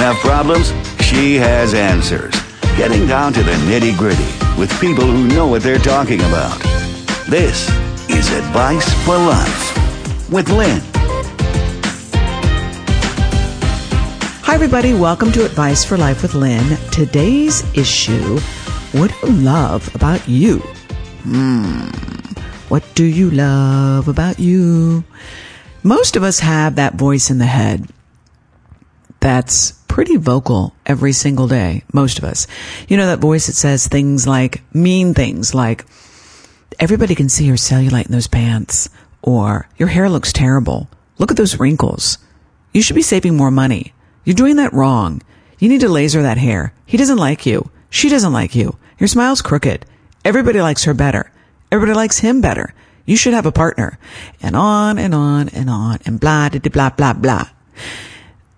have problems, she has answers. Getting down to the nitty gritty with people who know what they're talking about. This is Advice for Life with Lynn. Hi, everybody. Welcome to Advice for Life with Lynn. Today's issue What do you love about you? Hmm. What do you love about you? Most of us have that voice in the head that's pretty vocal every single day. Most of us. You know, that voice that says things like mean things like, everybody can see your cellulite in those pants or your hair looks terrible. Look at those wrinkles. You should be saving more money. You're doing that wrong. You need to laser that hair. He doesn't like you. She doesn't like you. Your smile's crooked. Everybody likes her better. Everybody likes him better. You should have a partner. And on and on and on and blah, blah, blah, blah.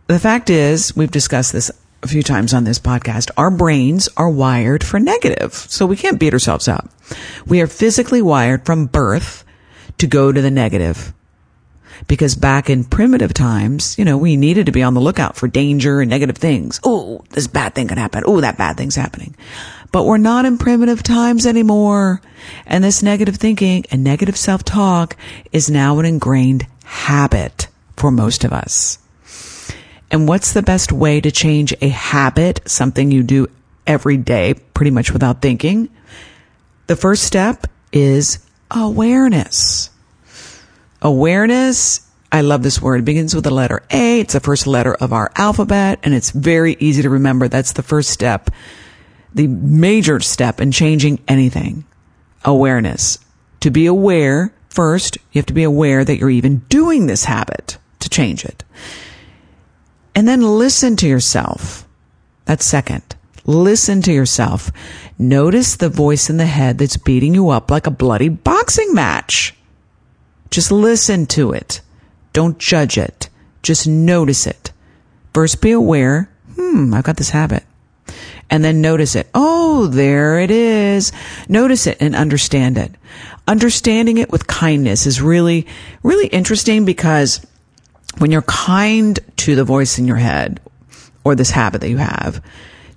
The fact is, we've discussed this a few times on this podcast. Our brains are wired for negative. So we can't beat ourselves up. We are physically wired from birth to go to the negative. Because back in primitive times, you know, we needed to be on the lookout for danger and negative things. Oh, this bad thing could happen. Oh, that bad thing's happening. But we're not in primitive times anymore. And this negative thinking and negative self-talk is now an ingrained habit for most of us. And what's the best way to change a habit, something you do every day, pretty much without thinking? The first step is awareness. Awareness, I love this word. It begins with the letter A. It's the first letter of our alphabet, and it's very easy to remember. That's the first step, the major step in changing anything. Awareness. To be aware, first, you have to be aware that you're even doing this habit to change it. And then listen to yourself. That's second. Listen to yourself. Notice the voice in the head that's beating you up like a bloody boxing match. Just listen to it. Don't judge it. Just notice it. First be aware, hmm, I've got this habit. And then notice it. Oh, there it is. Notice it and understand it. Understanding it with kindness is really, really interesting because when you're kind to the voice in your head or this habit that you have,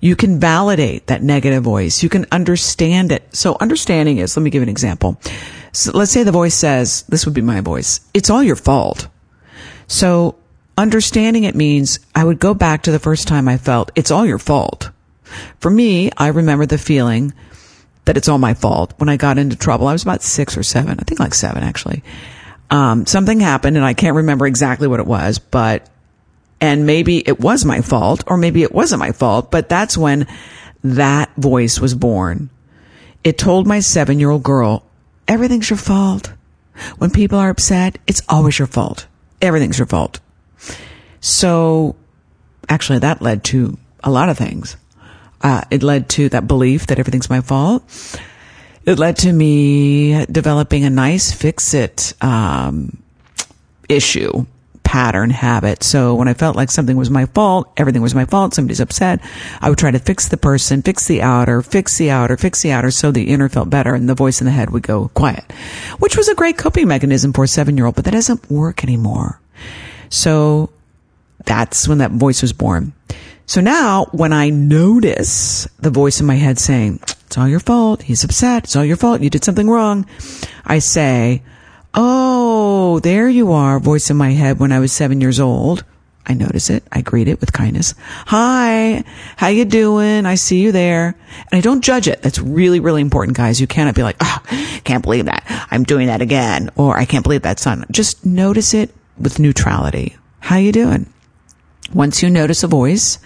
you can validate that negative voice. You can understand it. So understanding is, let me give an example. So let's say the voice says, this would be my voice. It's all your fault. So understanding it means I would go back to the first time I felt it's all your fault. For me, I remember the feeling that it's all my fault when I got into trouble. I was about six or seven. I think like seven actually um, something happened and I can't remember exactly what it was, but, and maybe it was my fault or maybe it wasn't my fault, but that's when that voice was born. It told my seven year old girl, everything's your fault. When people are upset, it's always your fault. Everything's your fault. So actually that led to a lot of things. Uh, it led to that belief that everything's my fault it led to me developing a nice fix it um, issue pattern habit. So when I felt like something was my fault, everything was my fault, somebody's upset, I would try to fix the person, fix the outer, fix the outer, fix the outer so the inner felt better and the voice in the head would go quiet, which was a great coping mechanism for a seven year old, but that doesn't work anymore. So that's when that voice was born. So now when I notice the voice in my head saying, it's all your fault. He's upset. It's all your fault. You did something wrong. I say, Oh, there you are. Voice in my head when I was seven years old. I notice it. I greet it with kindness. Hi, how you doing? I see you there. And I don't judge it. That's really, really important, guys. You cannot be like, oh, can't believe that. I'm doing that again. Or I can't believe that son. Just notice it with neutrality. How you doing? Once you notice a voice,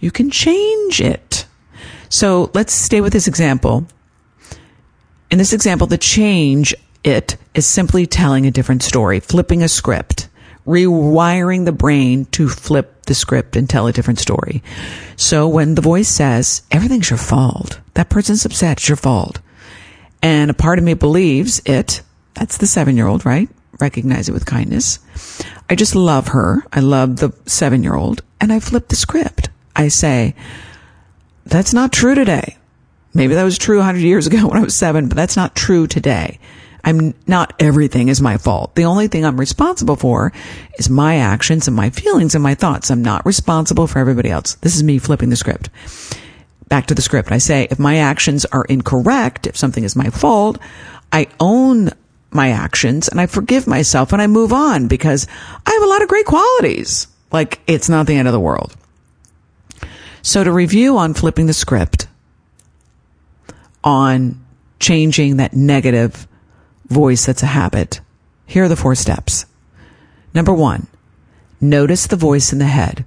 you can change it. So let's stay with this example. In this example, the change it is simply telling a different story, flipping a script, rewiring the brain to flip the script and tell a different story. So when the voice says, everything's your fault, that person's upset, it's your fault. And a part of me believes it, that's the seven year old, right? Recognize it with kindness. I just love her. I love the seven year old and I flip the script. I say, that's not true today. Maybe that was true 100 years ago when I was seven, but that's not true today. I'm not everything is my fault. The only thing I'm responsible for is my actions and my feelings and my thoughts. I'm not responsible for everybody else. This is me flipping the script. Back to the script. I say, if my actions are incorrect, if something is my fault, I own my actions and I forgive myself and I move on because I have a lot of great qualities. Like it's not the end of the world. So to review on flipping the script on changing that negative voice that's a habit, here are the four steps. Number one, notice the voice in the head.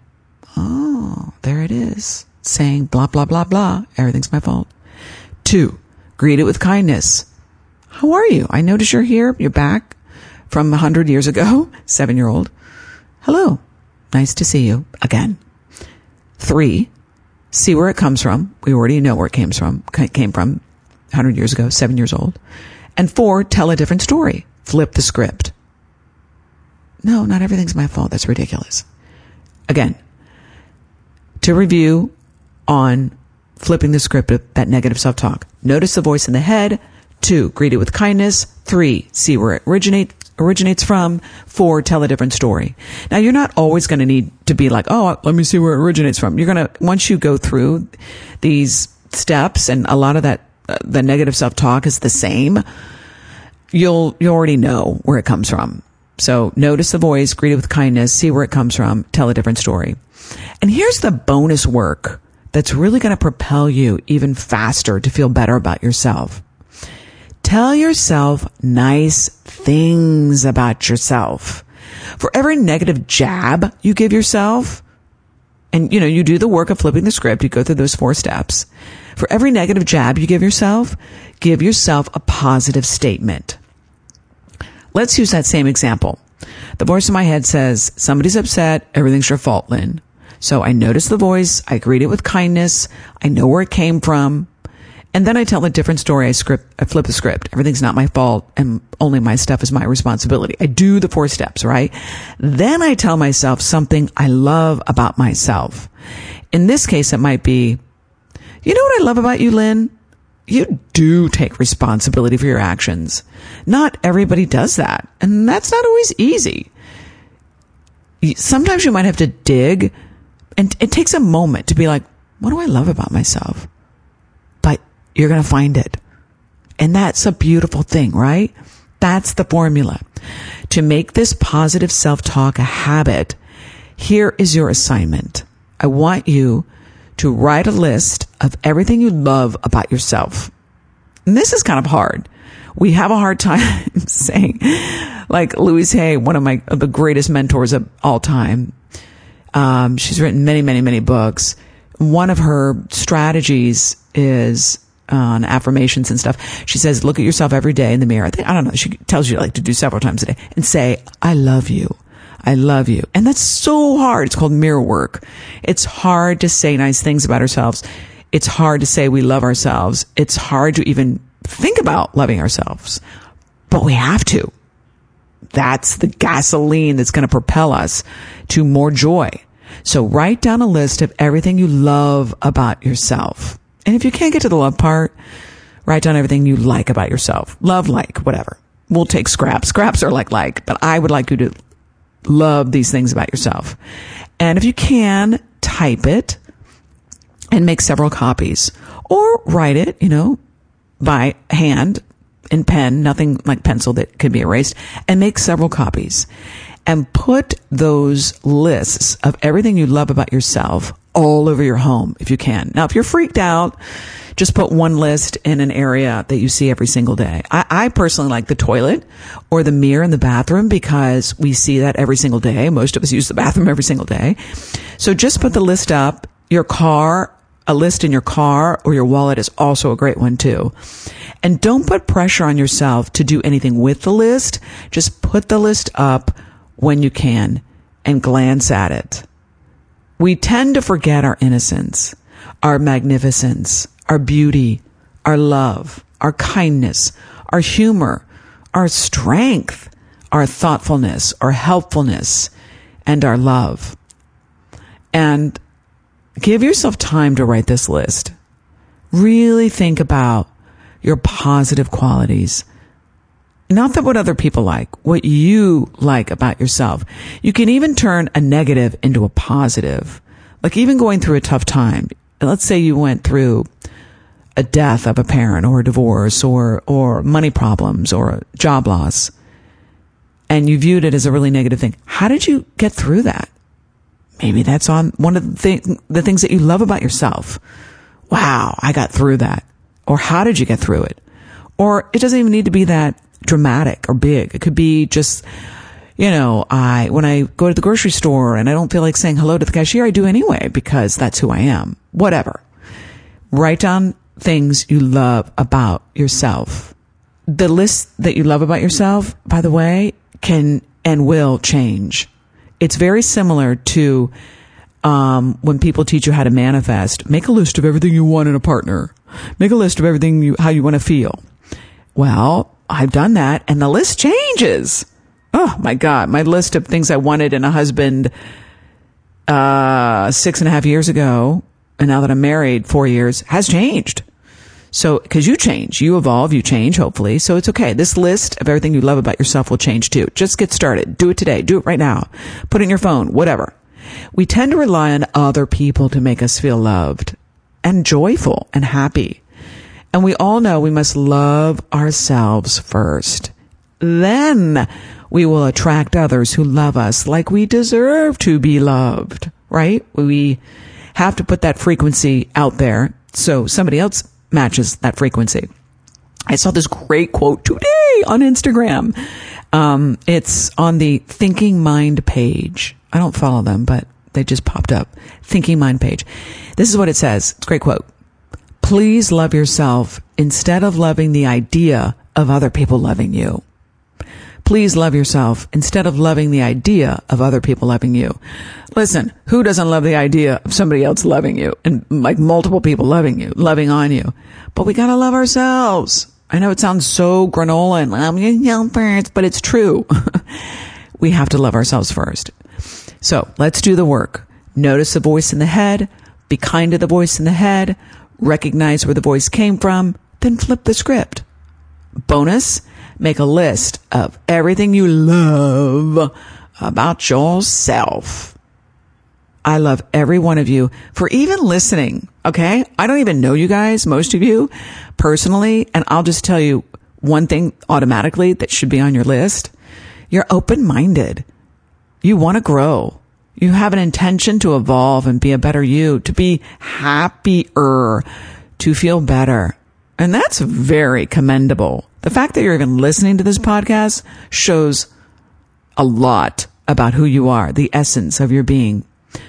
Oh, there it is saying blah, blah, blah, blah. Everything's my fault. Two, greet it with kindness. How are you? I notice you're here. You're back from a hundred years ago. Seven year old. Hello. Nice to see you again. Three, see where it comes from. We already know where it came from, came from 100 years ago, seven years old. And four, tell a different story. Flip the script. No, not everything's my fault. That's ridiculous. Again, to review on flipping the script of that negative self talk. Notice the voice in the head. Two, greet it with kindness. Three, see where it originates originates from. for tell a different story. Now you're not always going to need to be like, oh, let me see where it originates from. You're going to, once you go through these steps and a lot of that, uh, the negative self talk is the same, you'll, you already know where it comes from. So notice the voice, greet it with kindness, see where it comes from, tell a different story. And here's the bonus work that's really going to propel you even faster to feel better about yourself. Tell yourself nice things about yourself. For every negative jab you give yourself, and you know, you do the work of flipping the script, you go through those four steps. For every negative jab you give yourself, give yourself a positive statement. Let's use that same example. The voice in my head says, somebody's upset, everything's your fault, Lynn. So I notice the voice, I greet it with kindness, I know where it came from, and then I tell a different story. I script, I flip the script. Everything's not my fault and only my stuff is my responsibility. I do the four steps, right? Then I tell myself something I love about myself. In this case, it might be, you know what I love about you, Lynn? You do take responsibility for your actions. Not everybody does that. And that's not always easy. Sometimes you might have to dig and it takes a moment to be like, what do I love about myself? You're going to find it. And that's a beautiful thing, right? That's the formula. To make this positive self-talk a habit, here is your assignment. I want you to write a list of everything you love about yourself. And this is kind of hard. We have a hard time saying, like Louise Hay, one of my, of the greatest mentors of all time. Um, she's written many, many, many books. One of her strategies is on affirmations and stuff. She says, look at yourself every day in the mirror. I, think, I don't know. She tells you like to do several times a day and say, I love you. I love you. And that's so hard. It's called mirror work. It's hard to say nice things about ourselves. It's hard to say we love ourselves. It's hard to even think about loving ourselves, but we have to. That's the gasoline that's going to propel us to more joy. So write down a list of everything you love about yourself. And if you can't get to the love part, write down everything you like about yourself. Love, like, whatever. We'll take scraps. Scraps are like like, but I would like you to love these things about yourself. And if you can, type it and make several copies or write it, you know, by hand in pen, nothing like pencil that could be erased and make several copies and put those lists of everything you love about yourself all over your home if you can. Now, if you're freaked out, just put one list in an area that you see every single day. I, I, personally like the toilet or the mirror in the bathroom because we see that every single day. Most of us use the bathroom every single day. So just put the list up. Your car, a list in your car or your wallet is also a great one too. And don't put pressure on yourself to do anything with the list. Just put the list up when you can and glance at it. We tend to forget our innocence, our magnificence, our beauty, our love, our kindness, our humor, our strength, our thoughtfulness, our helpfulness, and our love. And give yourself time to write this list. Really think about your positive qualities Not that what other people like, what you like about yourself. You can even turn a negative into a positive. Like even going through a tough time. Let's say you went through a death of a parent or a divorce or, or money problems or a job loss and you viewed it as a really negative thing. How did you get through that? Maybe that's on one of the, th- the things that you love about yourself. Wow, I got through that. Or how did you get through it? Or it doesn't even need to be that dramatic or big. It could be just, you know, I, when I go to the grocery store and I don't feel like saying hello to the cashier, I do anyway because that's who I am. Whatever. Write down things you love about yourself. The list that you love about yourself, by the way, can and will change. It's very similar to um, when people teach you how to manifest. Make a list of everything you want in a partner. Make a list of everything you how you want to feel. Well, I've done that, and the list changes. Oh my god, my list of things I wanted in a husband uh, six and a half years ago, and now that I'm married four years, has changed. So, cause you change, you evolve, you change, hopefully. So it's okay. This list of everything you love about yourself will change too. Just get started. Do it today. Do it right now. Put it in your phone, whatever. We tend to rely on other people to make us feel loved and joyful and happy. And we all know we must love ourselves first. Then we will attract others who love us like we deserve to be loved, right? We have to put that frequency out there so somebody else matches that frequency. I saw this great quote today on Instagram. Um, it's on the Thinking Mind page. I don't follow them, but they just popped up. Thinking Mind page. This is what it says. It's a great quote. Please love yourself instead of loving the idea of other people loving you. Please love yourself instead of loving the idea of other people loving you. Listen, who doesn't love the idea of somebody else loving you and like multiple people loving you, loving on you? But we gotta love ourselves. I know it sounds so granola and I'm young parents, but it's true. we have to love ourselves first. So let's do the work. Notice the voice in the head, be kind to the voice in the head, recognize where the voice came from, then flip the script. Bonus, make a list of everything you love about yourself. I love every one of you for even listening. Okay. I don't even know you guys, most of you personally. And I'll just tell you one thing automatically that should be on your list. You're open minded. You want to grow. You have an intention to evolve and be a better you, to be happier, to feel better. And that's very commendable. The fact that you're even listening to this podcast shows a lot about who you are, the essence of your being.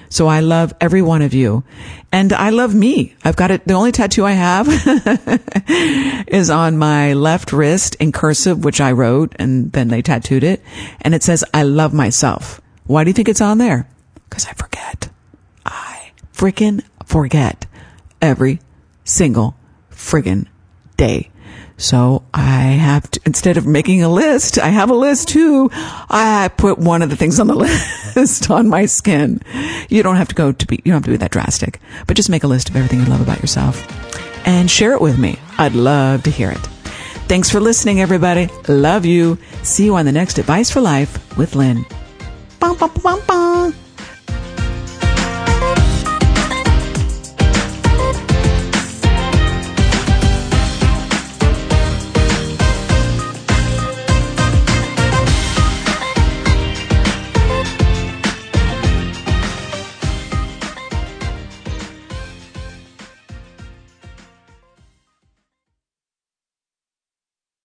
So I love every one of you. And I love me. I've got it. The only tattoo I have is on my left wrist in cursive, which I wrote and then they tattooed it. And it says, I love myself. Why do you think it's on there? Because I forget. I freaking forget every single friggin' day. So I have to, instead of making a list, I have a list too. I put one of the things on the list on my skin. You don't have to go to be, you don't have to be that drastic, but just make a list of everything you love about yourself and share it with me. I'd love to hear it. Thanks for listening, everybody. Love you. See you on the next Advice for Life with Lynn.